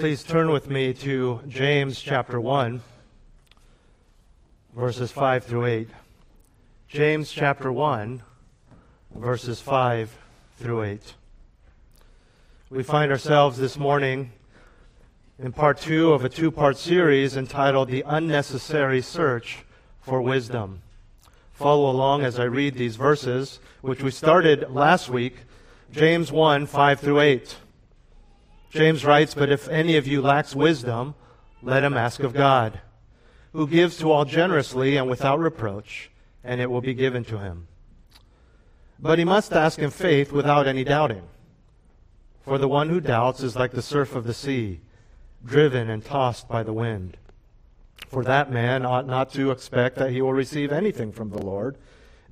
Please turn with me to James chapter 1, verses 5 through 8. James chapter 1, verses 5 through 8. We find ourselves this morning in part two of a two part series entitled The Unnecessary Search for Wisdom. Follow along as I read these verses, which we started last week, James 1 5 through 8. James writes, But if any of you lacks wisdom, let him ask of God, who gives to all generously and without reproach, and it will be given to him. But he must ask in faith without any doubting. For the one who doubts is like the surf of the sea, driven and tossed by the wind. For that man ought not to expect that he will receive anything from the Lord,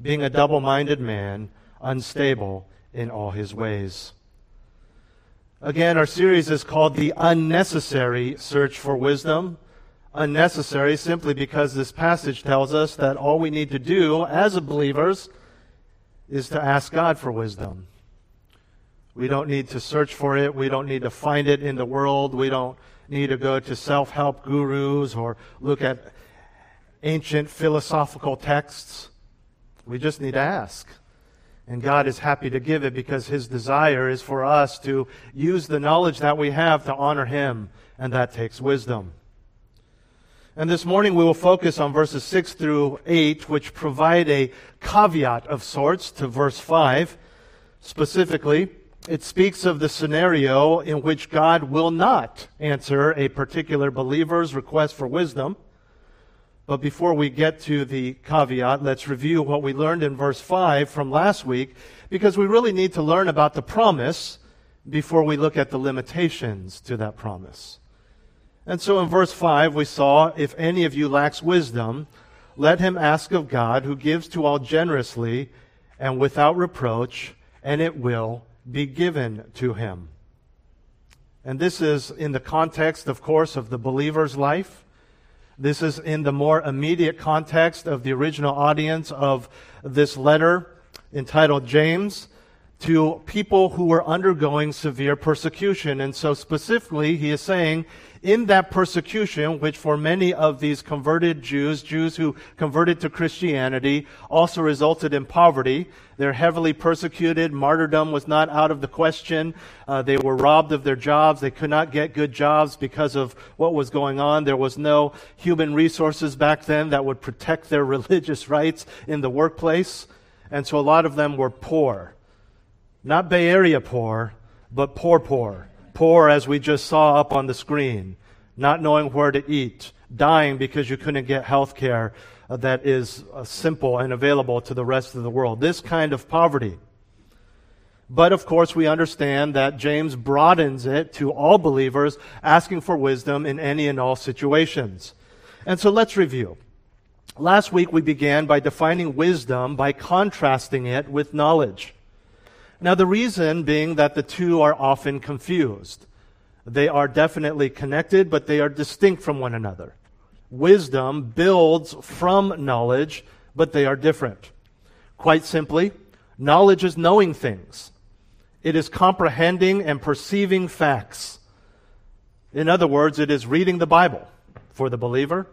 being a double minded man, unstable in all his ways. Again, our series is called The Unnecessary Search for Wisdom. Unnecessary simply because this passage tells us that all we need to do as believers is to ask God for wisdom. We don't need to search for it. We don't need to find it in the world. We don't need to go to self help gurus or look at ancient philosophical texts. We just need to ask. And God is happy to give it because His desire is for us to use the knowledge that we have to honor Him, and that takes wisdom. And this morning we will focus on verses 6 through 8, which provide a caveat of sorts to verse 5. Specifically, it speaks of the scenario in which God will not answer a particular believer's request for wisdom. But before we get to the caveat, let's review what we learned in verse 5 from last week, because we really need to learn about the promise before we look at the limitations to that promise. And so in verse 5, we saw, If any of you lacks wisdom, let him ask of God, who gives to all generously and without reproach, and it will be given to him. And this is in the context, of course, of the believer's life. This is in the more immediate context of the original audience of this letter entitled James to people who were undergoing severe persecution. And so specifically, he is saying, in that persecution, which for many of these converted Jews, Jews who converted to Christianity, also resulted in poverty. They're heavily persecuted. Martyrdom was not out of the question. Uh, they were robbed of their jobs. They could not get good jobs because of what was going on. There was no human resources back then that would protect their religious rights in the workplace. And so a lot of them were poor. Not Bay Area poor, but poor, poor. Poor, as we just saw up on the screen. Not knowing where to eat. Dying because you couldn't get health care uh, that is uh, simple and available to the rest of the world. This kind of poverty. But of course, we understand that James broadens it to all believers, asking for wisdom in any and all situations. And so let's review. Last week we began by defining wisdom by contrasting it with knowledge. Now, the reason being that the two are often confused. They are definitely connected, but they are distinct from one another. Wisdom builds from knowledge, but they are different. Quite simply, knowledge is knowing things. It is comprehending and perceiving facts. In other words, it is reading the Bible for the believer.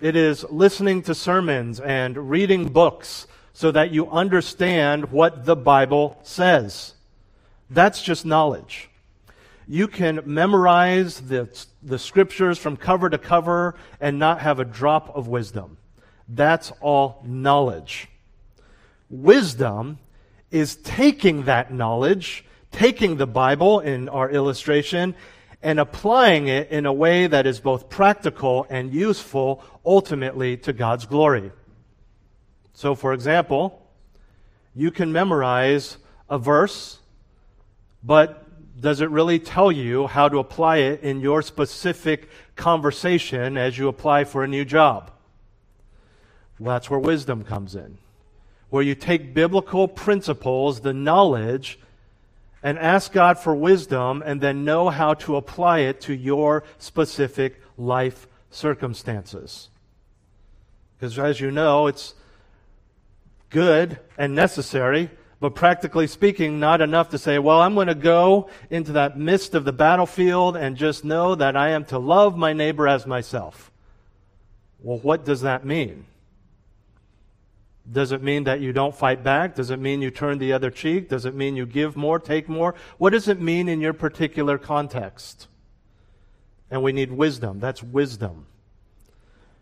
It is listening to sermons and reading books so that you understand what the Bible says. That's just knowledge. You can memorize the, the scriptures from cover to cover and not have a drop of wisdom. That's all knowledge. Wisdom is taking that knowledge, taking the Bible in our illustration, and applying it in a way that is both practical and useful ultimately to God's glory. So, for example, you can memorize a verse, but does it really tell you how to apply it in your specific conversation as you apply for a new job? Well, that's where wisdom comes in. Where you take biblical principles, the knowledge, and ask God for wisdom and then know how to apply it to your specific life circumstances. Because as you know, it's good and necessary, But practically speaking, not enough to say, well, I'm going to go into that midst of the battlefield and just know that I am to love my neighbor as myself. Well, what does that mean? Does it mean that you don't fight back? Does it mean you turn the other cheek? Does it mean you give more, take more? What does it mean in your particular context? And we need wisdom. That's wisdom.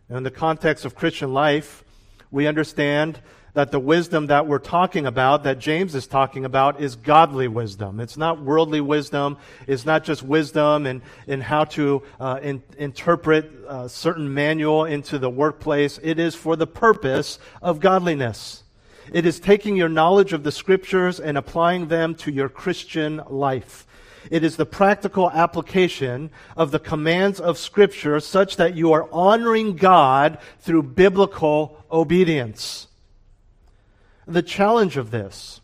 in the context of Christian life, we understand that the wisdom that we're talking about, that James is talking about, is godly wisdom. It's not worldly wisdom. It's not just wisdom in, in how to uh, in, interpret a certain manual into the workplace. It is for the purpose of godliness. It is taking your knowledge of the scriptures and applying them to your Christian life. It is the practical application of the commands of Scripture such that you are honoring God through biblical obedience. The challenge of this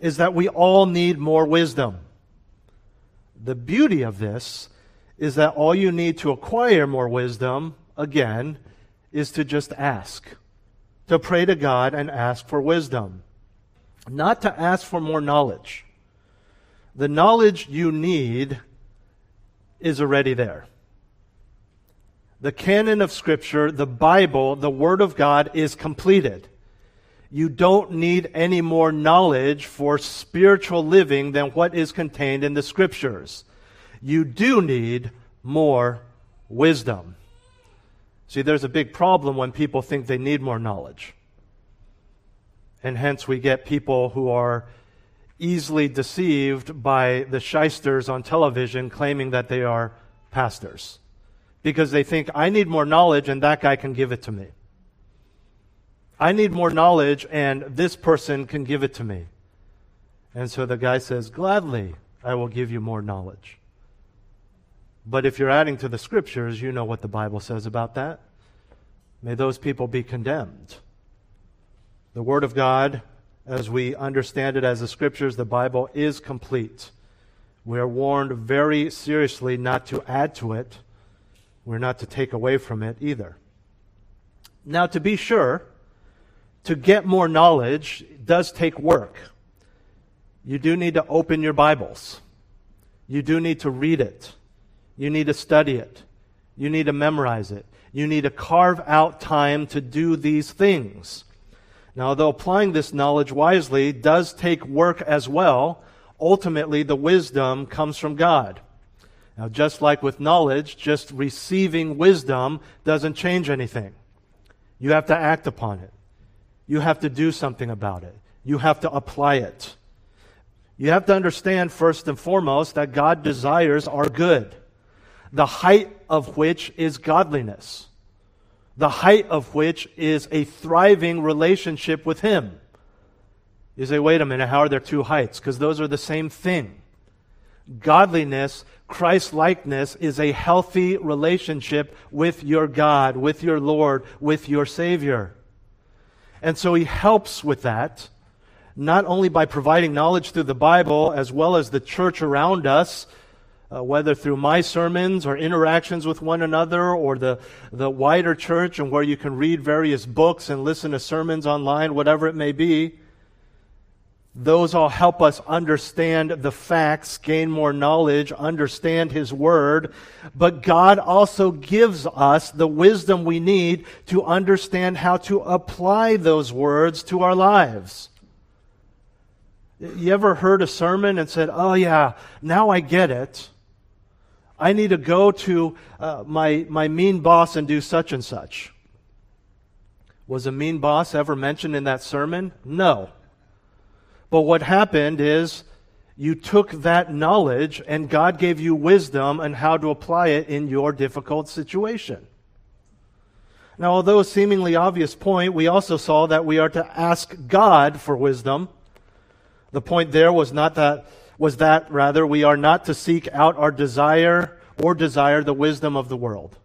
is that we all need more wisdom. The beauty of this is that all you need to acquire more wisdom, again, is to just ask. To pray to God and ask for wisdom. Not to ask for more knowledge. The knowledge you need is already there. The canon of Scripture, the Bible, the Word of God is completed. You don't need any more knowledge for spiritual living than what is contained in the scriptures. You do need more wisdom. See, there's a big problem when people think they need more knowledge. And hence we get people who are easily deceived by the shysters on television claiming that they are pastors. Because they think, I need more knowledge and that guy can give it to me. I need more knowledge, and this person can give it to me. And so the guy says, Gladly, I will give you more knowledge. But if you're adding to the scriptures, you know what the Bible says about that. May those people be condemned. The Word of God, as we understand it as the scriptures, the Bible is complete. We are warned very seriously not to add to it. We're not to take away from it either. Now, to be sure, to get more knowledge does take work. You do need to open your Bibles. You do need to read it. You need to study it. You need to memorize it. You need to carve out time to do these things. Now, though applying this knowledge wisely does take work as well, ultimately the wisdom comes from God. Now, just like with knowledge, just receiving wisdom doesn't change anything. You have to act upon it. You have to do something about it. You have to apply it. You have to understand, first and foremost, that God desires our good, the height of which is godliness, the height of which is a thriving relationship with Him. You say, wait a minute, how are there two heights? Because those are the same thing. Godliness, Christ likeness, is a healthy relationship with your God, with your Lord, with your Savior. And so he helps with that, not only by providing knowledge through the Bible, as well as the church around us, uh, whether through my sermons or interactions with one another or the, the wider church and where you can read various books and listen to sermons online, whatever it may be. Those all help us understand the facts, gain more knowledge, understand His Word. But God also gives us the wisdom we need to understand how to apply those words to our lives. You ever heard a sermon and said, Oh, yeah, now I get it. I need to go to uh, my, my mean boss and do such and such. Was a mean boss ever mentioned in that sermon? No. But what happened is you took that knowledge and God gave you wisdom and how to apply it in your difficult situation. Now, although a seemingly obvious point, we also saw that we are to ask God for wisdom. The point there was not that, was that rather we are not to seek out our desire or desire the wisdom of the world.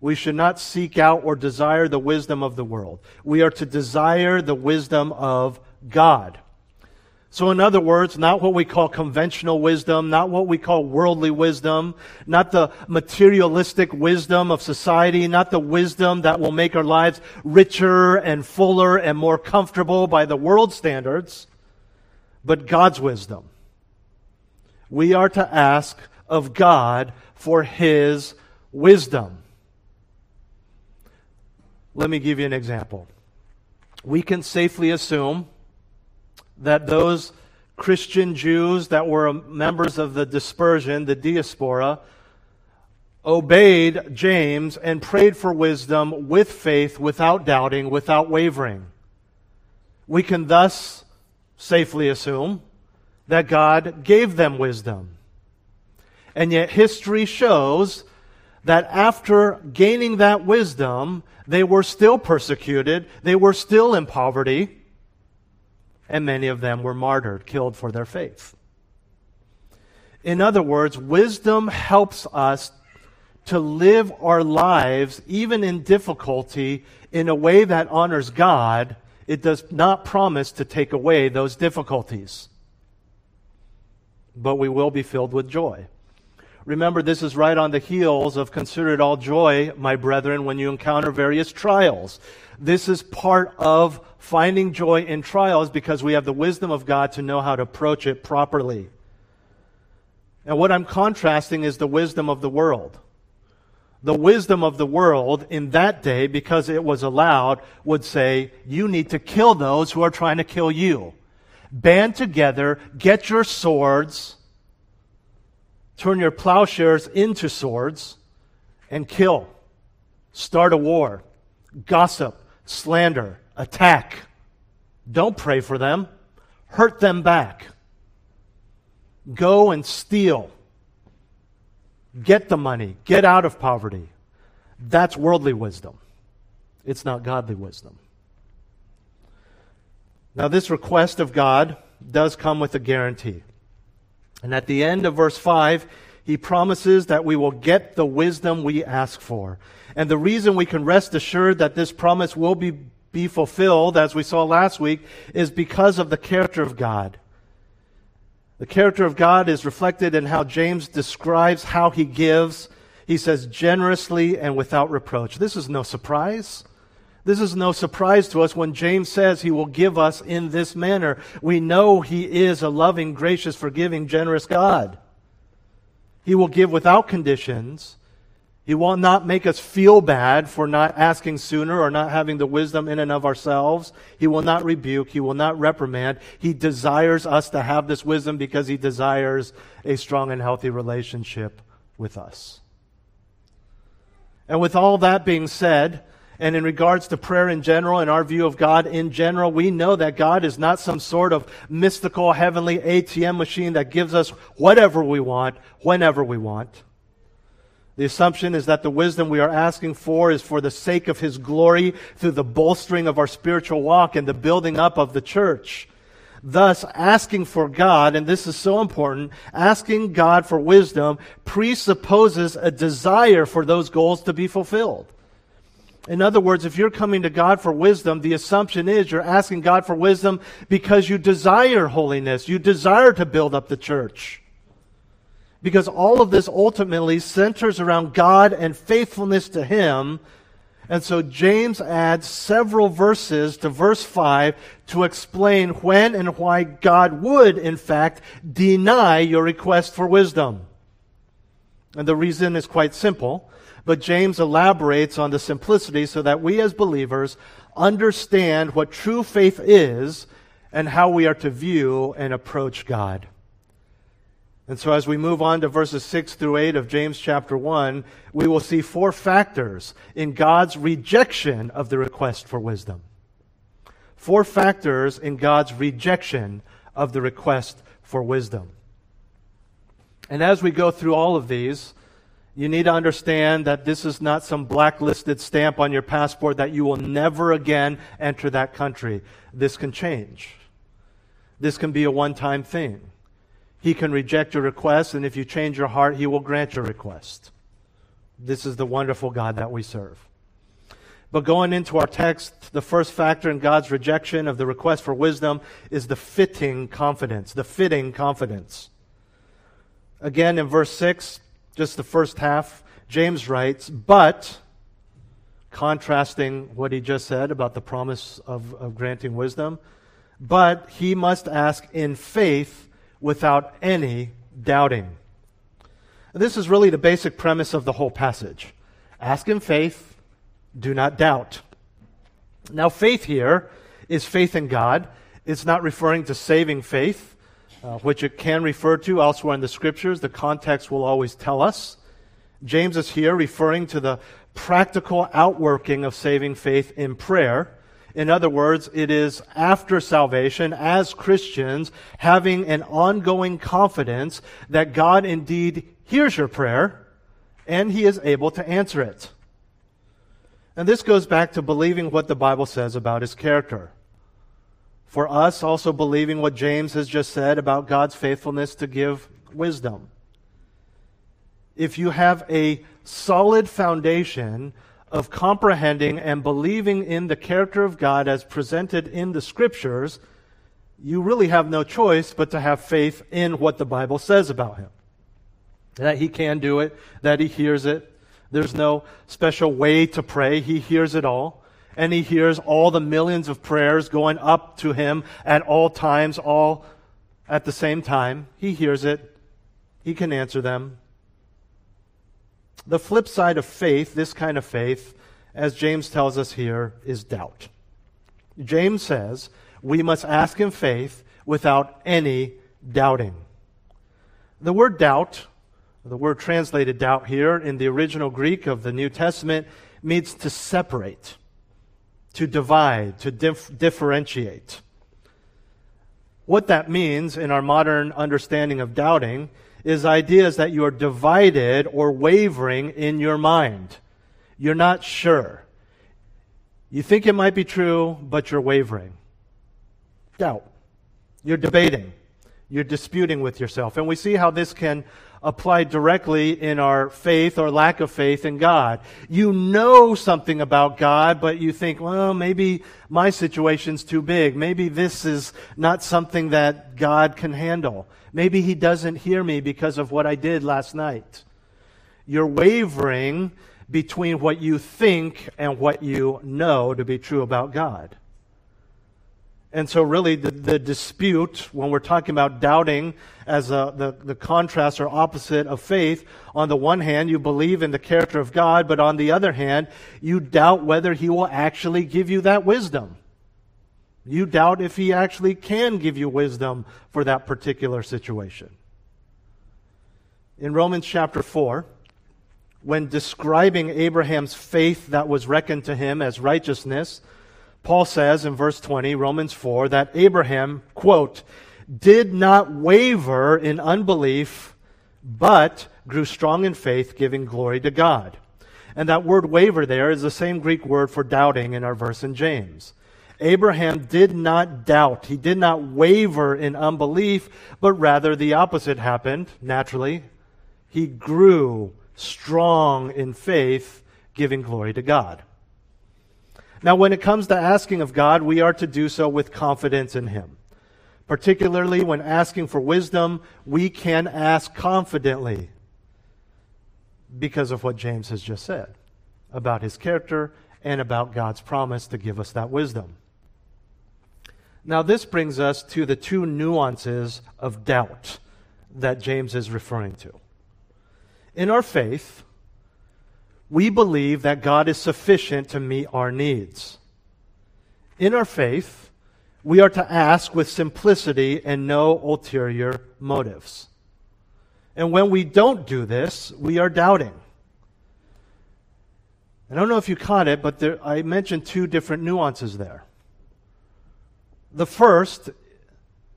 We should not seek out or desire the wisdom of the world. We are to desire the wisdom of God. So, in other words, not what we call conventional wisdom, not what we call worldly wisdom, not the materialistic wisdom of society, not the wisdom that will make our lives richer and fuller and more comfortable by the world standards, but God's wisdom. We are to ask of God for His wisdom. Let me give you an example. We can safely assume that those Christian Jews that were members of the dispersion, the diaspora, obeyed James and prayed for wisdom with faith, without doubting, without wavering. We can thus safely assume that God gave them wisdom. And yet, history shows that after gaining that wisdom, they were still persecuted, they were still in poverty, and many of them were martyred, killed for their faith. In other words, wisdom helps us to live our lives, even in difficulty, in a way that honors God. It does not promise to take away those difficulties, but we will be filled with joy. Remember, this is right on the heels of consider it all joy, my brethren, when you encounter various trials. This is part of finding joy in trials because we have the wisdom of God to know how to approach it properly. And what I'm contrasting is the wisdom of the world. The wisdom of the world in that day, because it was allowed, would say, you need to kill those who are trying to kill you. Band together, get your swords, turn your plowshares into swords, and kill. Start a war. Gossip, slander, attack. Don't pray for them. Hurt them back. Go and steal. Get the money. Get out of poverty. That's worldly wisdom. It's not godly wisdom. Now, this request of God does come with a guarantee. And at the end of verse 5, he promises that we will get the wisdom we ask for. And the reason we can rest assured that this promise will be, be fulfilled, as we saw last week, is because of the character of God. The character of God is reflected in how James describes how he gives. He says, generously and without reproach. This is no surprise. This is no surprise to us when James says he will give us in this manner. We know he is a loving, gracious, forgiving, generous God. He will give without conditions. He will not make us feel bad for not asking sooner or not having the wisdom in and of ourselves. He will not rebuke. He will not reprimand. He desires us to have this wisdom because he desires a strong and healthy relationship with us. And with all that being said, and in regards to prayer in general and our view of God in general, we know that God is not some sort of mystical heavenly ATM machine that gives us whatever we want, whenever we want. The assumption is that the wisdom we are asking for is for the sake of His glory through the bolstering of our spiritual walk and the building up of the church. Thus, asking for God, and this is so important, asking God for wisdom presupposes a desire for those goals to be fulfilled. In other words, if you're coming to God for wisdom, the assumption is you're asking God for wisdom because you desire holiness. You desire to build up the church. Because all of this ultimately centers around God and faithfulness to Him. And so James adds several verses to verse 5 to explain when and why God would, in fact, deny your request for wisdom. And the reason is quite simple. But James elaborates on the simplicity so that we as believers understand what true faith is and how we are to view and approach God. And so, as we move on to verses 6 through 8 of James chapter 1, we will see four factors in God's rejection of the request for wisdom. Four factors in God's rejection of the request for wisdom. And as we go through all of these, you need to understand that this is not some blacklisted stamp on your passport that you will never again enter that country. This can change. This can be a one time thing. He can reject your request, and if you change your heart, He will grant your request. This is the wonderful God that we serve. But going into our text, the first factor in God's rejection of the request for wisdom is the fitting confidence. The fitting confidence. Again, in verse 6, just the first half, James writes, but, contrasting what he just said about the promise of, of granting wisdom, but he must ask in faith without any doubting. This is really the basic premise of the whole passage. Ask in faith, do not doubt. Now, faith here is faith in God. It's not referring to saving faith, uh, which it can refer to elsewhere in the scriptures. The context will always tell us. James is here referring to the practical outworking of saving faith in prayer. In other words, it is after salvation, as Christians, having an ongoing confidence that God indeed hears your prayer and he is able to answer it. And this goes back to believing what the Bible says about his character. For us, also believing what James has just said about God's faithfulness to give wisdom. If you have a solid foundation of comprehending and believing in the character of God as presented in the scriptures, you really have no choice but to have faith in what the Bible says about him. That he can do it, that he hears it. There's no special way to pray. He hears it all. And he hears all the millions of prayers going up to him at all times, all at the same time. He hears it. He can answer them. The flip side of faith, this kind of faith, as James tells us here, is doubt. James says we must ask in faith without any doubting. The word doubt, the word translated doubt here in the original Greek of the New Testament, means to separate, to divide, to dif- differentiate. What that means in our modern understanding of doubting is ideas that you are divided or wavering in your mind. You're not sure. You think it might be true, but you're wavering. Doubt. You're debating. You're disputing with yourself. And we see how this can apply directly in our faith or lack of faith in God. You know something about God, but you think, well, maybe my situation's too big. Maybe this is not something that God can handle. Maybe He doesn't hear me because of what I did last night. You're wavering between what you think and what you know to be true about God. And so, really, the, the dispute, when we're talking about doubting as a, the, the contrast or opposite of faith, on the one hand, you believe in the character of God, but on the other hand, you doubt whether He will actually give you that wisdom. You doubt if He actually can give you wisdom for that particular situation. In Romans chapter 4, when describing Abraham's faith that was reckoned to him as righteousness, Paul says in verse 20, Romans 4, that Abraham, quote, did not waver in unbelief, but grew strong in faith, giving glory to God. And that word waver there is the same Greek word for doubting in our verse in James. Abraham did not doubt. He did not waver in unbelief, but rather the opposite happened naturally. He grew strong in faith, giving glory to God. Now, when it comes to asking of God, we are to do so with confidence in Him. Particularly when asking for wisdom, we can ask confidently because of what James has just said about his character and about God's promise to give us that wisdom. Now, this brings us to the two nuances of doubt that James is referring to. In our faith, we believe that God is sufficient to meet our needs. In our faith, we are to ask with simplicity and no ulterior motives. And when we don't do this, we are doubting. I don't know if you caught it, but there, I mentioned two different nuances there. The first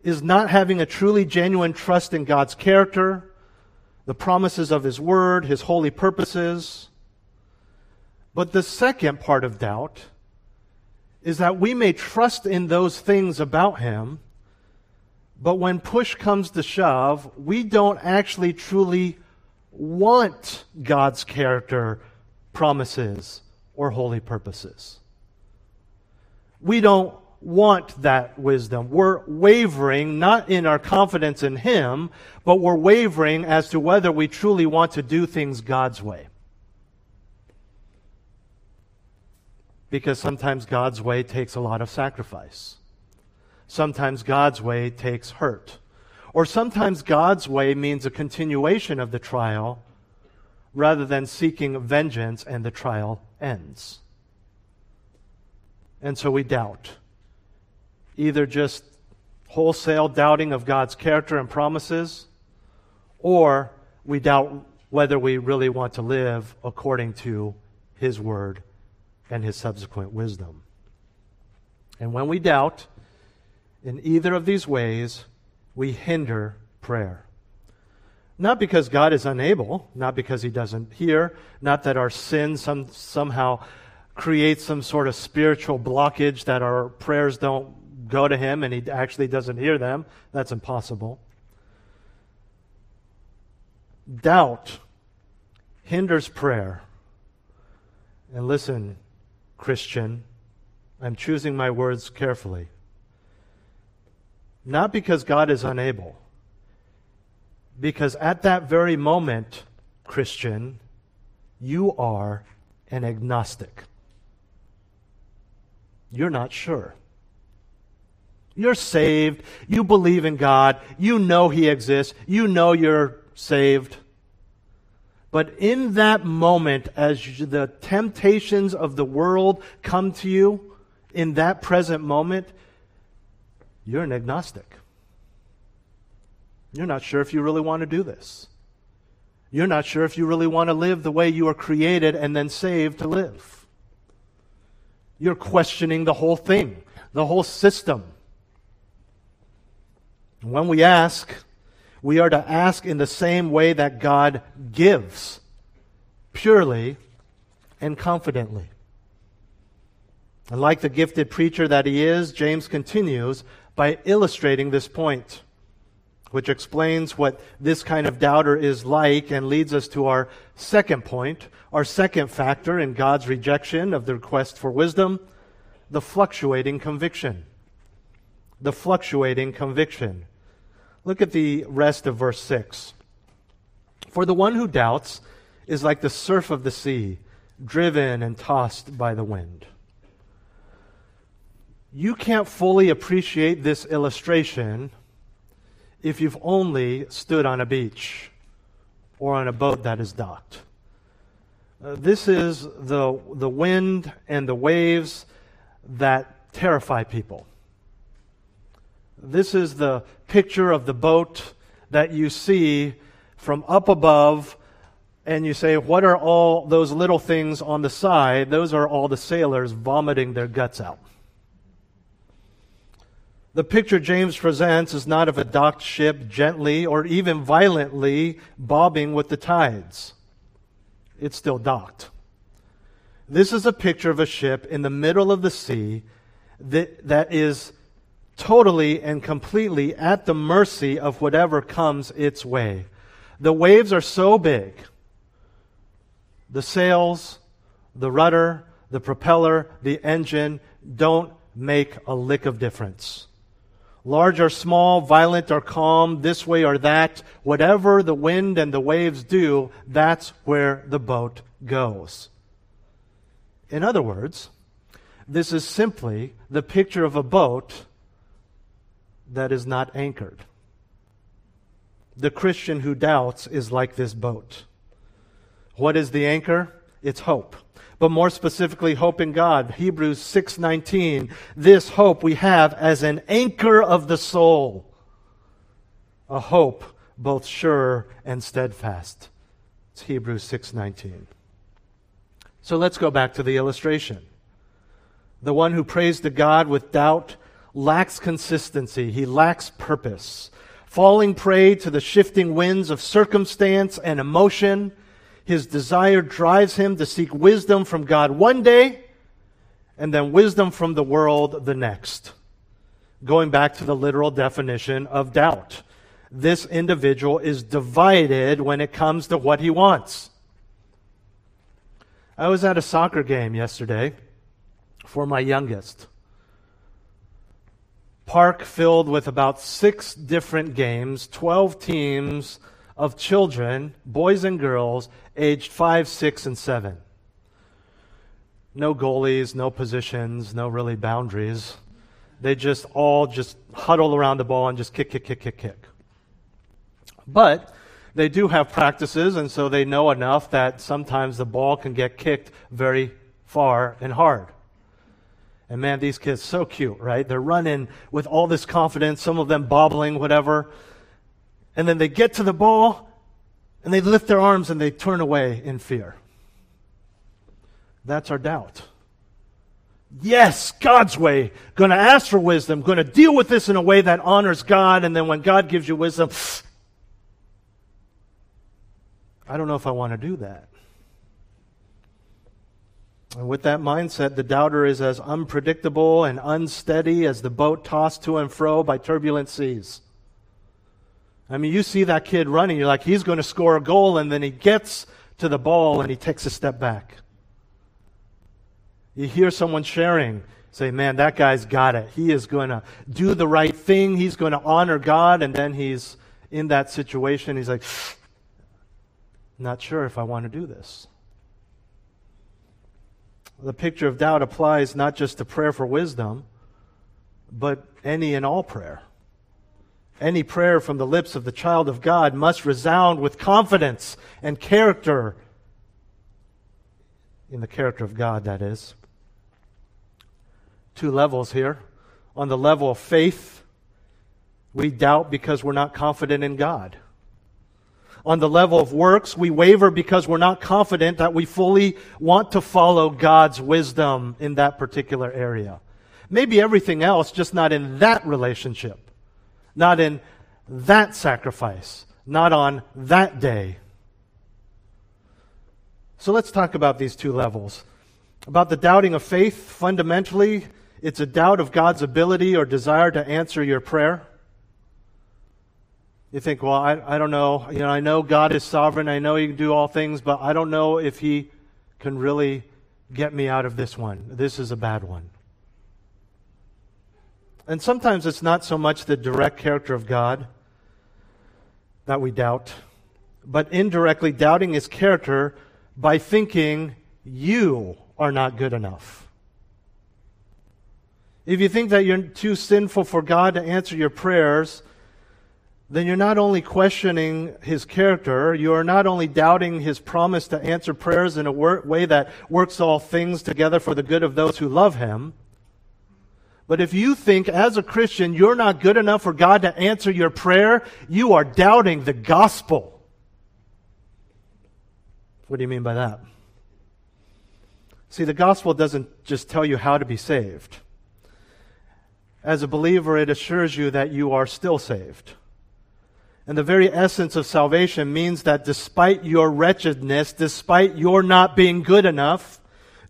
is not having a truly genuine trust in God's character, the promises of His Word, His holy purposes. But the second part of doubt is that we may trust in those things about Him, but when push comes to shove, we don't actually truly want God's character, promises, or holy purposes. We don't want that wisdom. We're wavering not in our confidence in Him, but we're wavering as to whether we truly want to do things God's way. Because sometimes God's way takes a lot of sacrifice. Sometimes God's way takes hurt. Or sometimes God's way means a continuation of the trial rather than seeking vengeance and the trial ends. And so we doubt. Either just wholesale doubting of God's character and promises, or we doubt whether we really want to live according to His word and His subsequent wisdom. And when we doubt in either of these ways, we hinder prayer. Not because God is unable, not because He doesn't hear, not that our sin some, somehow creates some sort of spiritual blockage that our prayers don't go to Him and He actually doesn't hear them. That's impossible. Doubt hinders prayer. And listen, Christian, I'm choosing my words carefully. Not because God is unable, because at that very moment, Christian, you are an agnostic. You're not sure. You're saved. You believe in God. You know He exists. You know you're saved. But in that moment, as the temptations of the world come to you, in that present moment, you're an agnostic. You're not sure if you really want to do this. You're not sure if you really want to live the way you were created and then saved to live. You're questioning the whole thing, the whole system. When we ask, we are to ask in the same way that God gives, purely and confidently. And like the gifted preacher that he is, James continues by illustrating this point, which explains what this kind of doubter is like and leads us to our second point, our second factor in God's rejection of the request for wisdom, the fluctuating conviction. The fluctuating conviction. Look at the rest of verse 6. For the one who doubts is like the surf of the sea, driven and tossed by the wind. You can't fully appreciate this illustration if you've only stood on a beach or on a boat that is docked. Uh, this is the, the wind and the waves that terrify people. This is the picture of the boat that you see from up above, and you say, What are all those little things on the side? Those are all the sailors vomiting their guts out. The picture James presents is not of a docked ship gently or even violently bobbing with the tides. It's still docked. This is a picture of a ship in the middle of the sea that, that is totally and completely at the mercy of whatever comes its way. The waves are so big. The sails, the rudder, the propeller, the engine don't make a lick of difference. Large or small, violent or calm, this way or that, whatever the wind and the waves do, that's where the boat goes. In other words, this is simply the picture of a boat that is not anchored. The Christian who doubts is like this boat. What is the anchor? It's hope. But more specifically, hope in God. Hebrews 6:19. This hope we have as an anchor of the soul. A hope both sure and steadfast. It's Hebrews 6:19. So let's go back to the illustration. The one who prays to God with doubt lacks consistency, he lacks purpose. Falling prey to the shifting winds of circumstance and emotion, his desire drives him to seek wisdom from God one day and then wisdom from the world the next. Going back to the literal definition of doubt. This individual is divided when it comes to what he wants. I was at a soccer game yesterday for my youngest park filled with about six different games, 12 teams of children, boys and girls, aged 5, 6, and 7. No goalies, no positions, no really boundaries. they just all just huddle around the ball and just kick, kick, kick, kick, kick. But they do have practices, and so they know enough that sometimes the ball can get kicked very far and hard. And man, these kids so cute, right? They're running with all this confidence, some of them bobbling, whatever. And then they get to the ball and they lift their arms and they turn away in fear. That's our doubt. Yes, God's way. Going to ask for wisdom. Going to deal with this in a way that honors God. And then when God gives you wisdom, I don't know if I want to do that. And with that mindset, the doubter is as unpredictable and unsteady as the boat tossed to and fro by turbulent seas. I mean, you see that kid running, you're like, he's going to score a goal, and then he gets to the ball and he takes a step back. You hear someone sharing, say, man, that guy's got it. He is going to do the right thing, he's going to honor God, and then he's in that situation. He's like, not sure if I want to do this. The picture of doubt applies not just to prayer for wisdom, but any and all prayer. Any prayer from the lips of the child of God must resound with confidence and character. In the character of God, that is. Two levels here. On the level of faith, we doubt because we're not confident in God on the level of works. We waver because we're not confident that we fully want to follow God's wisdom in that particular area. Maybe everything else, just not in that relationship, not in that sacrifice, not on that day. So let's talk about these two levels. About the doubting of faith, fundamentally, it's a doubt of God's ability or desire to answer your prayer. You think, well, I, I don't know. You know, I know God is sovereign. I know He can do all things, but I don't know if He can really get me out of this one. This is a bad one. And sometimes it's not so much the direct character of God that we doubt, but indirectly doubting His character by thinking you are not good enough. If you think that you're too sinful for God to answer your prayers, then you're not only questioning his character, you are not only doubting his promise to answer prayers in a wor- way that works all things together for the good of those who love him. But if you think as a Christian you're not good enough for God to answer your prayer, you are doubting the gospel. What do you mean by that? See, the gospel doesn't just tell you how to be saved. As a believer, it assures you that you are still saved. And the very essence of salvation means that despite your wretchedness, despite your not being good enough,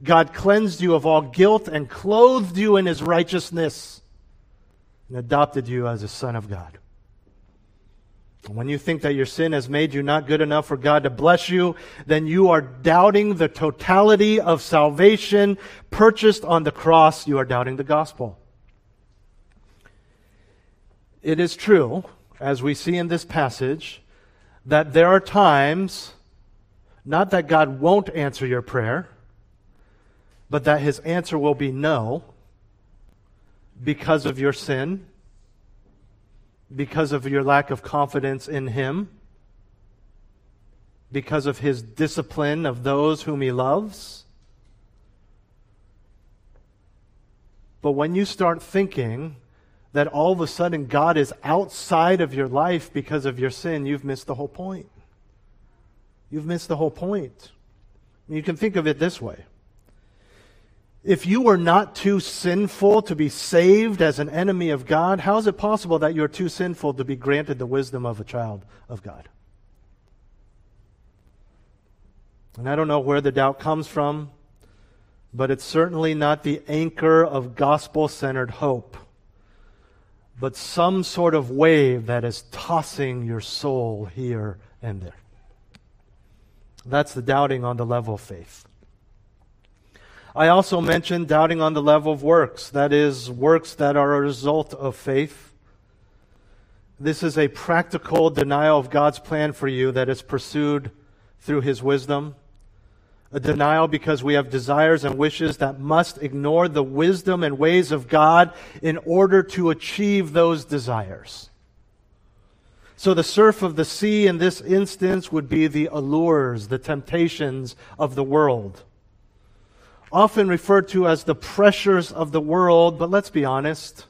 God cleansed you of all guilt and clothed you in his righteousness and adopted you as a son of God. When you think that your sin has made you not good enough for God to bless you, then you are doubting the totality of salvation purchased on the cross. You are doubting the gospel. It is true as we see in this passage, that there are times, not that God won't answer your prayer, but that his answer will be no because of your sin, because of your lack of confidence in him, because of his discipline of those whom he loves. But when you start thinking that all of a sudden God is outside of your life because of your sin, you've missed the whole point. You've missed the whole point. You can think of it this way. If you were not too sinful to be saved as an enemy of God, how is it possible that you're too sinful to be granted the wisdom of a child of God? And I don't know where the doubt comes from, but it's certainly not the anchor of gospel centered hope but some sort of wave that is tossing your soul here and there. That's the doubting on the level of faith. I also mentioned doubting on the level of works, that is, works that are a result of faith. This is a practical denial of God's plan for you that is pursued through His wisdom. A denial because we have desires and wishes that must ignore the wisdom and ways of God in order to achieve those desires. So the surf of the sea in this instance would be the allures, the temptations of the world. Often referred to as the pressures of the world, but let's be honest.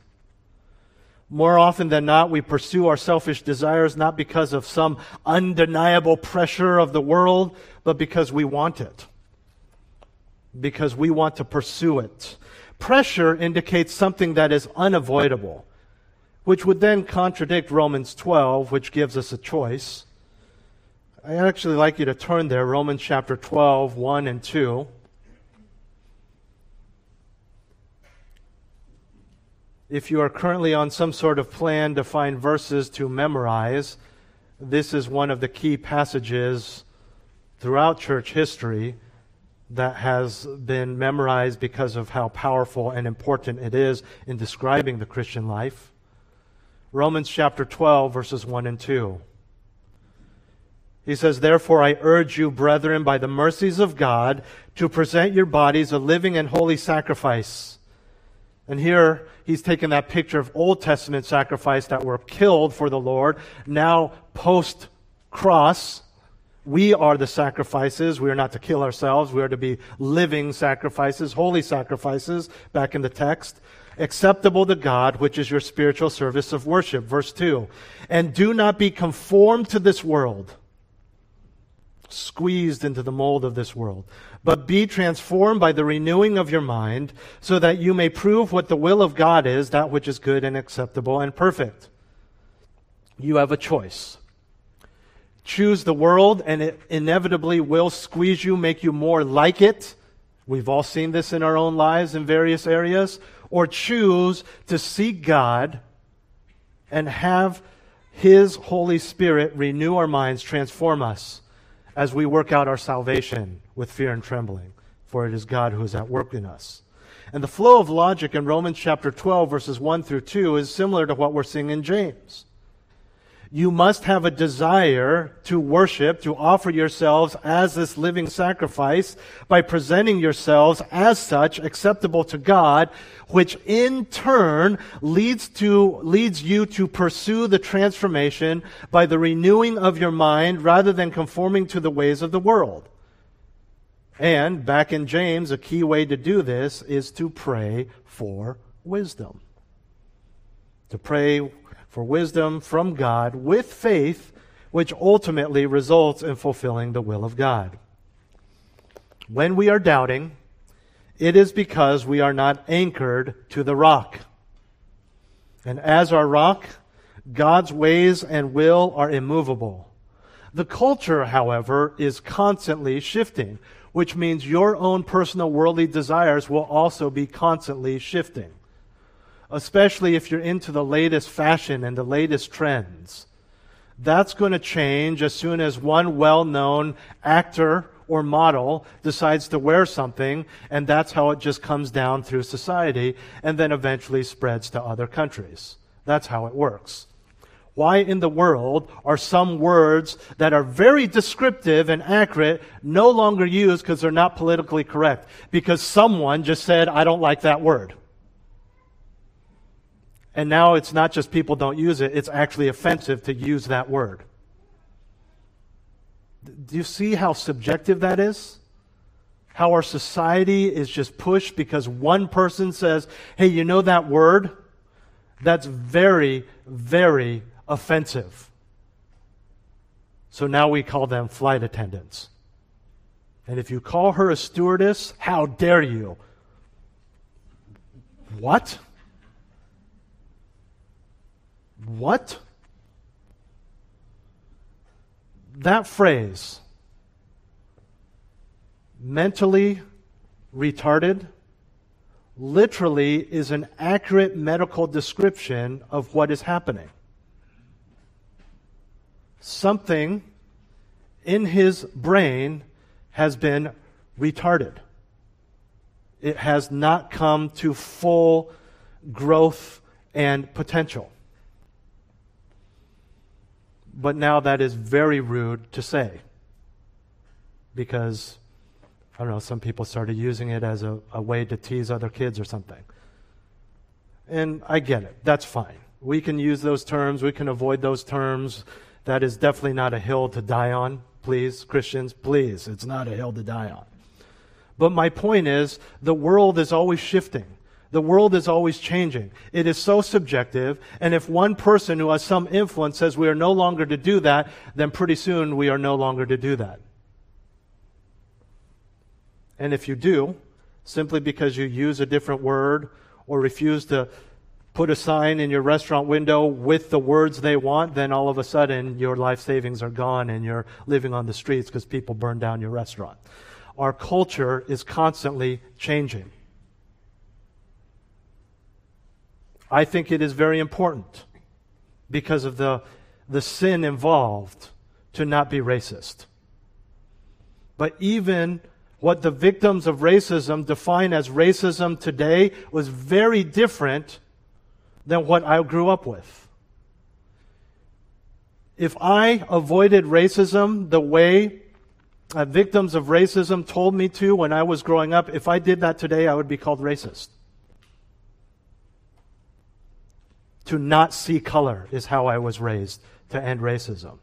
More often than not, we pursue our selfish desires not because of some undeniable pressure of the world, but because we want it. Because we want to pursue it. Pressure indicates something that is unavoidable, which would then contradict Romans 12, which gives us a choice. I'd actually like you to turn there, Romans chapter 12, 1 and 2. If you are currently on some sort of plan to find verses to memorize, this is one of the key passages throughout church history that has been memorized because of how powerful and important it is in describing the Christian life. Romans chapter 12, verses 1 and 2. He says, Therefore, I urge you, brethren, by the mercies of God, to present your bodies a living and holy sacrifice and here he's taken that picture of Old Testament sacrifice that were killed for the Lord. Now, post cross, we are the sacrifices. We are not to kill ourselves. We are to be living sacrifices, holy sacrifices, back in the text. Acceptable to God, which is your spiritual service of worship. Verse 2. And do not be conformed to this world squeezed into the mold of this world. But be transformed by the renewing of your mind, so that you may prove what the will of God is, that which is good and acceptable and perfect. You have a choice. Choose the world, and it inevitably will squeeze you, make you more like it. We've all seen this in our own lives in various areas. Or choose to seek God and have His Holy Spirit renew our minds, transform us as we work out our salvation with fear and trembling, for it is God who is at work in us. And the flow of logic in Romans chapter 12, verses 1 through 2, is similar to what we're seeing in James you must have a desire to worship, to offer yourselves as this living sacrifice by presenting yourselves as such acceptable to God, which in turn leads to, leads you to pursue the transformation by the renewing of your mind rather than conforming to the ways of the world. And back in James, a key way to do this is to pray for wisdom. To pray for wisdom from God with faith, which ultimately results in fulfilling the will of God. When we are doubting, it is because we are not anchored to the rock. And as our rock, God's ways and will are immovable. The culture, however, is constantly shifting, which means your own personal worldly desires will also be constantly shifting especially if you're into the latest fashion and the latest trends. That's going to change as soon as one well known actor or model decides to wear something, and that's how it just comes down through society and then eventually spreads to other countries. That's how it works. Why in the world are some words that are very descriptive and accurate no longer used because they're not politically correct? Because someone just said, I don't like that word. And now it's not just people don't use it, it's actually offensive to use that word. Do you see how subjective that is? How our society is just pushed because one person says, hey, you know that word? That's very, very offensive. So now we call them flight attendants. And if you call her a stewardess, how dare you? What? What? That phrase, mentally retarded, literally is an accurate medical description of what is happening. Something in his brain has been retarded. It has not come to full growth and potential. But now that is very rude to say. Because I don't know, some people started using it as a, a way to tease other kids or something. And I get it. That's fine. We can use those terms, we can avoid those terms. That is definitely not a hill to die on. Please, Christians, please. It's not a hill to die on. But my point is the world is always shifting. The world is always changing. It is so subjective. And if one person who has some influence says we are no longer to do that, then pretty soon we are no longer to do that. And if you do, simply because you use a different word or refuse to put a sign in your restaurant window with the words they want, then all of a sudden your life savings are gone and you're living on the streets because people burn down your restaurant. Our culture is constantly changing. I think it is very important because of the, the sin involved to not be racist. But even what the victims of racism define as racism today was very different than what I grew up with. If I avoided racism the way uh, victims of racism told me to when I was growing up, if I did that today, I would be called racist. To not see color is how I was raised to end racism.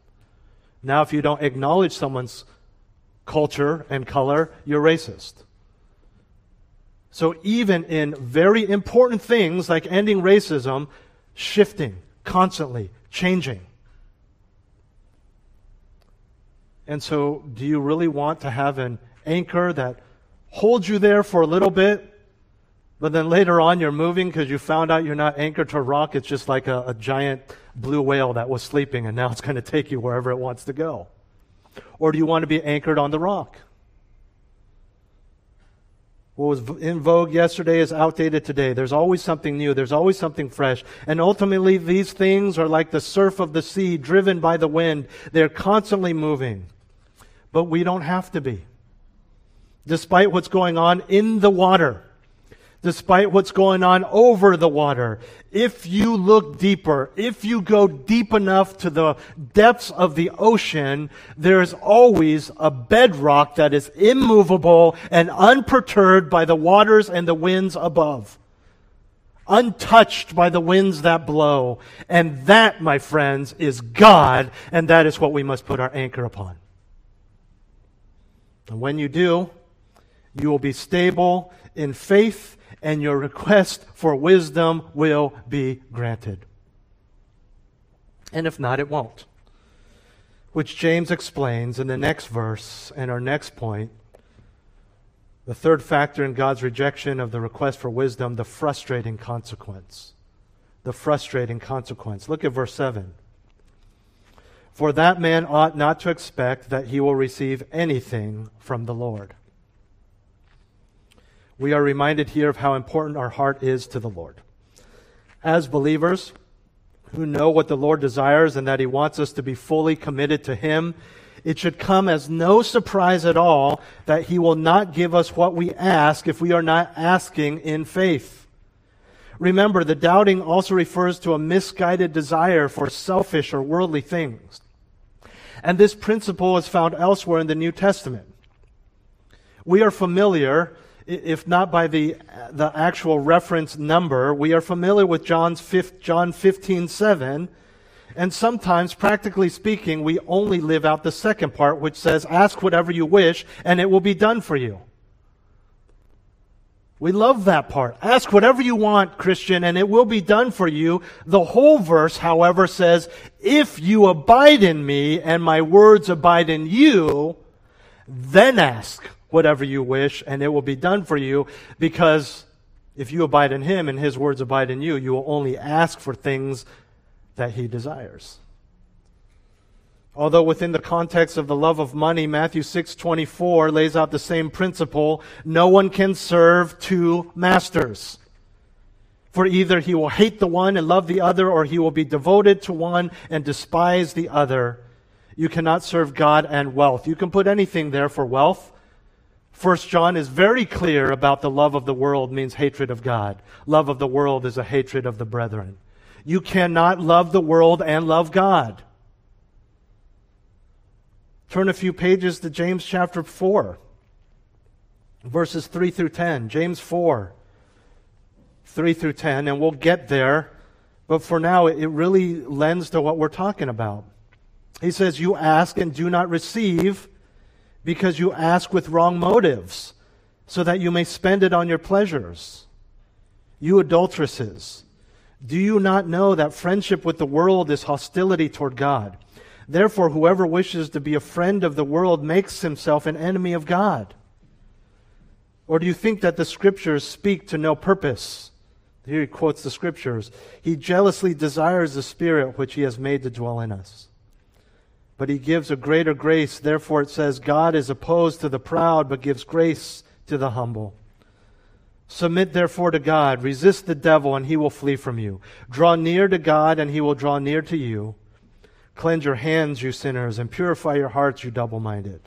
Now, if you don't acknowledge someone's culture and color, you're racist. So, even in very important things like ending racism, shifting, constantly changing. And so, do you really want to have an anchor that holds you there for a little bit but then later on, you're moving because you found out you're not anchored to a rock. It's just like a, a giant blue whale that was sleeping, and now it's going to take you wherever it wants to go. Or do you want to be anchored on the rock? What was in vogue yesterday is outdated today. There's always something new. There's always something fresh. And ultimately, these things are like the surf of the sea driven by the wind. They're constantly moving. But we don't have to be. Despite what's going on in the water despite what's going on over the water. If you look deeper, if you go deep enough to the depths of the ocean, there's always a bedrock that is immovable and unperturbed by the waters and the winds above. Untouched by the winds that blow. And that, my friends, is God, and that is what we must put our anchor upon. And when you do, you will be stable in faith and your request for wisdom will be granted. And if not, it won't. Which James explains in the next verse and our next point. The third factor in God's rejection of the request for wisdom, the frustrating consequence. The frustrating consequence. Look at verse 7. For that man ought not to expect that he will receive anything from the Lord we are reminded here of how important our heart is to the Lord. As believers who know what the Lord desires and that He wants us to be fully committed to Him, it should come as no surprise at all that He will not give us what we ask if we are not asking in faith. Remember, the doubting also refers to a misguided desire for selfish or worldly things. And this principle is found elsewhere in the New Testament. We are familiar if not by the, the actual reference number, we are familiar with John's fifth, John 15, 7. And sometimes, practically speaking, we only live out the second part, which says, Ask whatever you wish, and it will be done for you. We love that part. Ask whatever you want, Christian, and it will be done for you. The whole verse, however, says, If you abide in me and my words abide in you, then ask whatever you wish, and it will be done for you, because if you abide in him and his words abide in you, you will only ask for things that he desires. Although within the context of the love of money, Matthew 6:24 lays out the same principle, no one can serve two masters. For either he will hate the one and love the other, or he will be devoted to one and despise the other. You cannot serve God and wealth. You can put anything there for wealth, First John is very clear about the love of the world means hatred of God. Love of the world is a hatred of the brethren. You cannot love the world and love God. Turn a few pages to James chapter 4. verses 3 through 10. James 4, 3 through 10, and we'll get there. But for now, it really lends to what we're talking about. He says, You ask and do not receive because you ask with wrong motives, so that you may spend it on your pleasures. You adulteresses, do you not know that friendship with the world is hostility toward God? Therefore, whoever wishes to be a friend of the world makes himself an enemy of God. Or do you think that the scriptures speak to no purpose? Here he quotes the scriptures. He jealously desires the spirit which he has made to dwell in us. But he gives a greater grace. Therefore, it says, God is opposed to the proud, but gives grace to the humble. Submit therefore to God. Resist the devil, and he will flee from you. Draw near to God, and he will draw near to you. Cleanse your hands, you sinners, and purify your hearts, you double minded.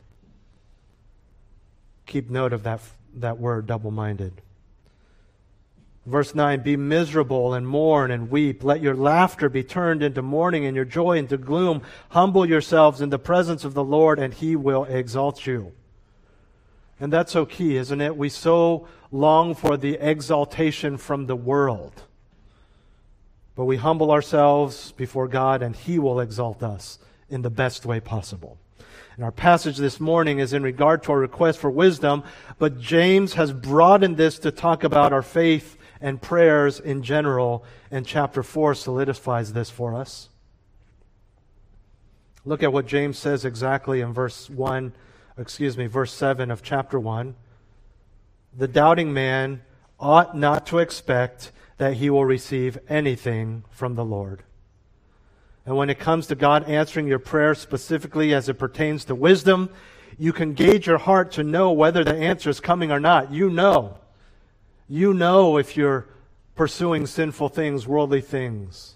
Keep note of that that word, double minded. Verse 9 Be miserable and mourn and weep. Let your laughter be turned into mourning and your joy into gloom. Humble yourselves in the presence of the Lord, and he will exalt you. And that's so key, isn't it? We so long for the exaltation from the world. But we humble ourselves before God, and he will exalt us in the best way possible. And our passage this morning is in regard to our request for wisdom, but James has broadened this to talk about our faith and prayers in general, and chapter 4 solidifies this for us. Look at what James says exactly in verse 1, excuse me, verse 7 of chapter 1. The doubting man ought not to expect that he will receive anything from the Lord. And when it comes to God answering your prayer specifically as it pertains to wisdom, you can gauge your heart to know whether the answer is coming or not. You know. You know if you're pursuing sinful things, worldly things.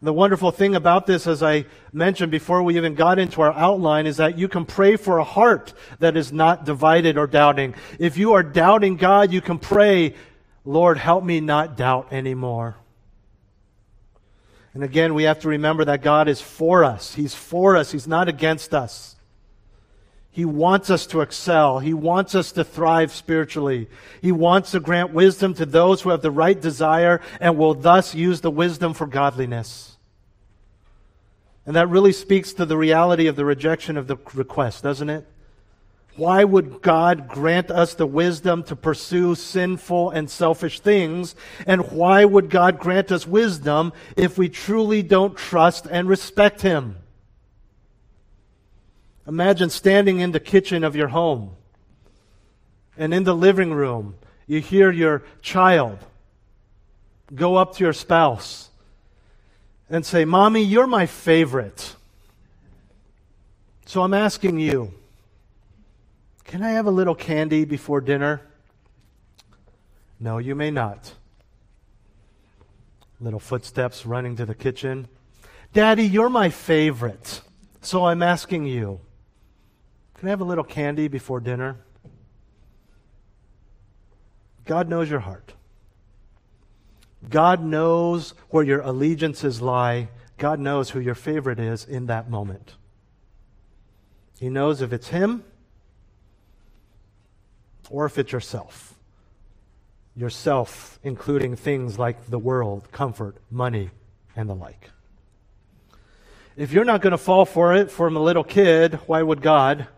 The wonderful thing about this, as I mentioned before we even got into our outline, is that you can pray for a heart that is not divided or doubting. If you are doubting God, you can pray, Lord, help me not doubt anymore. And again, we have to remember that God is for us. He's for us. He's not against us. He wants us to excel. He wants us to thrive spiritually. He wants to grant wisdom to those who have the right desire and will thus use the wisdom for godliness. And that really speaks to the reality of the rejection of the request, doesn't it? Why would God grant us the wisdom to pursue sinful and selfish things? And why would God grant us wisdom if we truly don't trust and respect Him? Imagine standing in the kitchen of your home and in the living room, you hear your child go up to your spouse and say, Mommy, you're my favorite. So I'm asking you, can I have a little candy before dinner? No, you may not. Little footsteps running to the kitchen. Daddy, you're my favorite. So I'm asking you, can I have a little candy before dinner? God knows your heart. God knows where your allegiances lie. God knows who your favorite is in that moment. He knows if it's Him or if it's yourself. Yourself, including things like the world, comfort, money, and the like. If you're not going to fall for it from a little kid, why would God?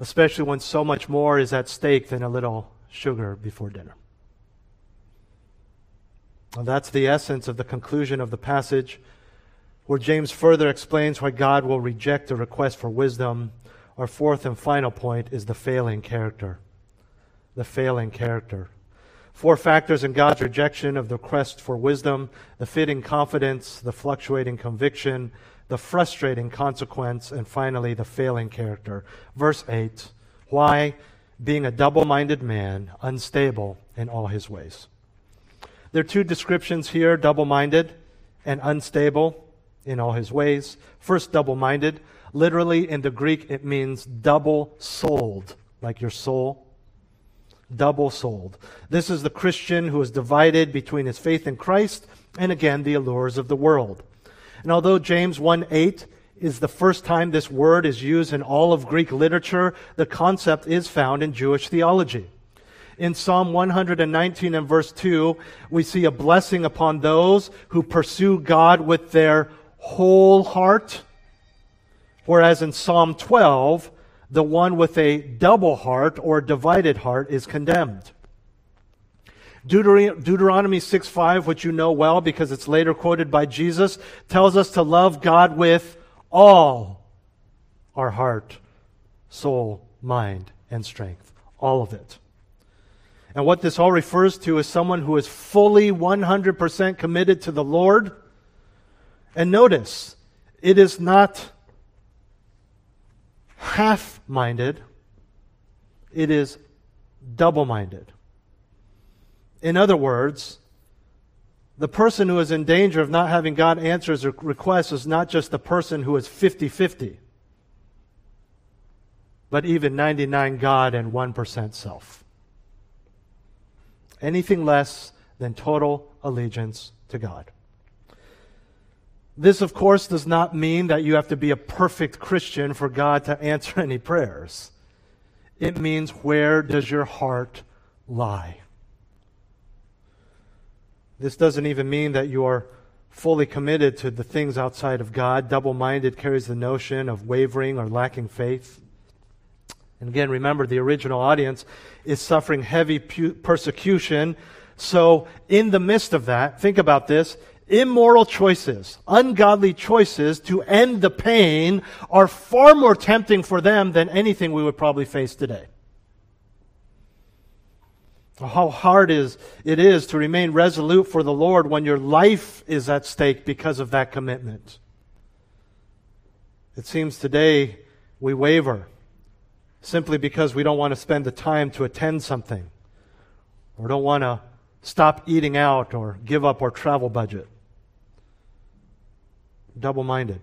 Especially when so much more is at stake than a little sugar before dinner. Well, that's the essence of the conclusion of the passage, where James further explains why God will reject a request for wisdom. Our fourth and final point is the failing character the failing character. Four factors in God's rejection of the quest for wisdom the fitting confidence, the fluctuating conviction, the frustrating consequence, and finally the failing character. Verse 8 Why? Being a double minded man, unstable in all his ways. There are two descriptions here double minded and unstable in all his ways. First, double minded. Literally in the Greek, it means double souled, like your soul double souled. This is the Christian who is divided between his faith in Christ and again the allures of the world. And although James 1 8 is the first time this word is used in all of Greek literature. The concept is found in Jewish theology. In Psalm 119 and verse 2, we see a blessing upon those who pursue God with their whole heart. Whereas in Psalm 12, the one with a double heart or divided heart is condemned. Deuteronomy 6 5, which you know well because it's later quoted by Jesus, tells us to love God with all our heart, soul, mind, and strength. All of it. And what this all refers to is someone who is fully 100% committed to the Lord. And notice, it is not half minded, it is double minded. In other words, the person who is in danger of not having God answer his requests is not just the person who is 50 50, but even 99 God and 1% self. Anything less than total allegiance to God. This, of course, does not mean that you have to be a perfect Christian for God to answer any prayers. It means where does your heart lie? This doesn't even mean that you are fully committed to the things outside of God. Double minded carries the notion of wavering or lacking faith. And again, remember the original audience is suffering heavy pu- persecution. So, in the midst of that, think about this immoral choices, ungodly choices to end the pain are far more tempting for them than anything we would probably face today. How hard is it is to remain resolute for the Lord when your life is at stake because of that commitment. It seems today we waver simply because we don't want to spend the time to attend something or don't want to stop eating out or give up our travel budget. Double minded.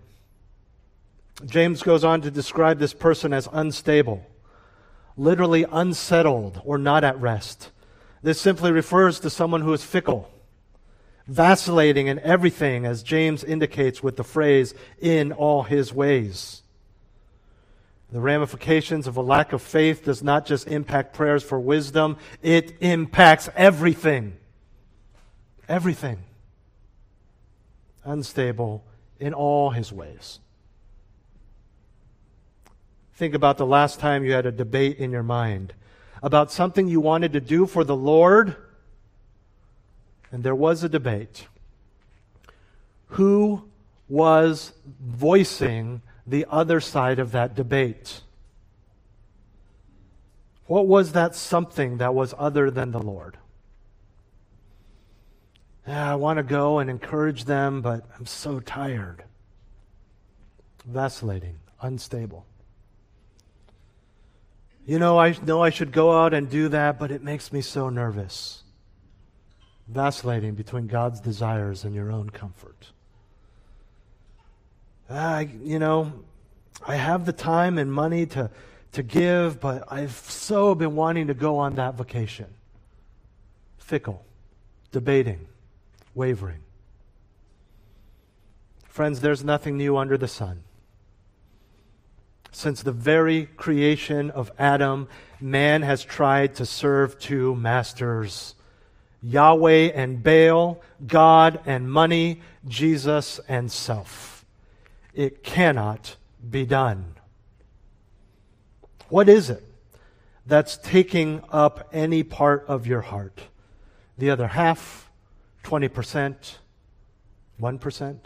James goes on to describe this person as unstable, literally unsettled or not at rest. This simply refers to someone who is fickle, vacillating in everything, as James indicates with the phrase, in all his ways. The ramifications of a lack of faith does not just impact prayers for wisdom, it impacts everything. Everything. Unstable in all his ways. Think about the last time you had a debate in your mind about something you wanted to do for the Lord, and there was a debate. Who was voicing the other side of that debate? What was that something that was other than the Lord? Yeah, I want to go and encourage them, but I'm so tired. Vacillating, unstable. You know, I know I should go out and do that, but it makes me so nervous. Vacillating between God's desires and your own comfort. I, you know, I have the time and money to, to give, but I've so been wanting to go on that vacation. Fickle, debating, wavering. Friends, there's nothing new under the sun. Since the very creation of Adam, man has tried to serve two masters Yahweh and Baal, God and money, Jesus and self. It cannot be done. What is it that's taking up any part of your heart? The other half, 20%, 1%?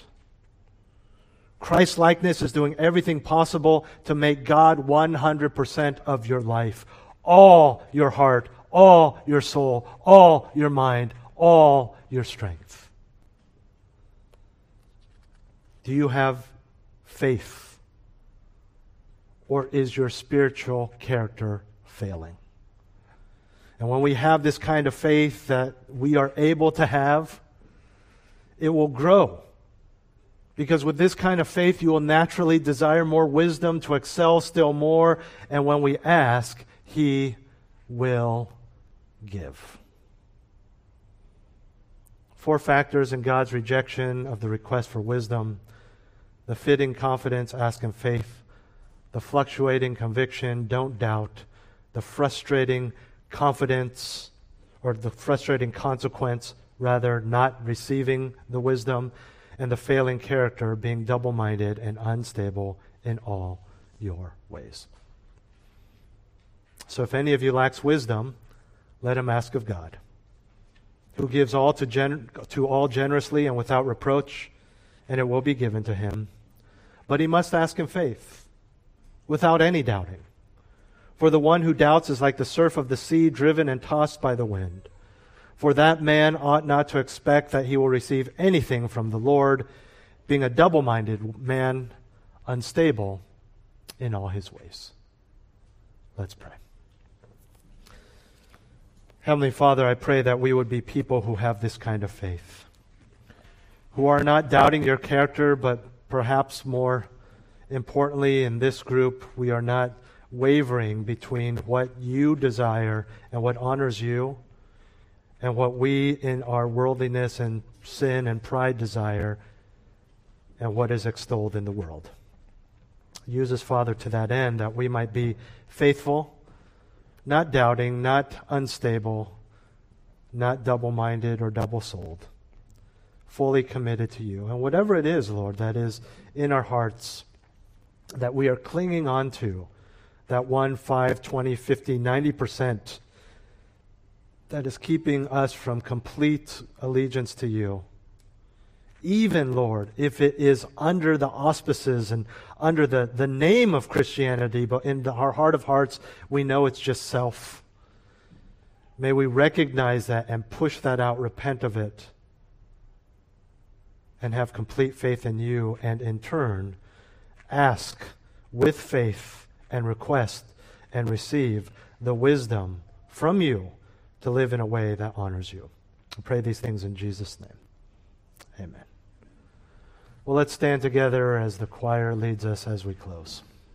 Christ likeness is doing everything possible to make God 100% of your life. All your heart, all your soul, all your mind, all your strength. Do you have faith? Or is your spiritual character failing? And when we have this kind of faith that we are able to have, it will grow because with this kind of faith, you will naturally desire more wisdom to excel still more. And when we ask, He will give. Four factors in God's rejection of the request for wisdom. The fitting confidence, ask in faith. The fluctuating conviction, don't doubt. The frustrating confidence, or the frustrating consequence, rather, not receiving the wisdom. And the failing character, being double minded and unstable in all your ways. So if any of you lacks wisdom, let him ask of God, who gives all to, gen- to all generously and without reproach, and it will be given to him. But he must ask in faith, without any doubting. For the one who doubts is like the surf of the sea, driven and tossed by the wind. For that man ought not to expect that he will receive anything from the Lord, being a double minded man, unstable in all his ways. Let's pray. Heavenly Father, I pray that we would be people who have this kind of faith, who are not doubting your character, but perhaps more importantly in this group, we are not wavering between what you desire and what honors you and what we in our worldliness and sin and pride desire and what is extolled in the world. Use us, Father, to that end that we might be faithful not doubting, not unstable, not double minded or double souled, fully committed to you. And whatever it is, Lord, that is in our hearts that we are clinging on to, that 1, 5, 20, 50, 90% that is keeping us from complete allegiance to you even, Lord, if it is under the auspices and under the, the name of Christianity, but in the, our heart of hearts, we know it's just self. May we recognize that and push that out, repent of it, and have complete faith in you, and in turn, ask with faith and request and receive the wisdom from you to live in a way that honors you. I pray these things in Jesus' name. Amen. Well, let's stand together as the choir leads us as we close.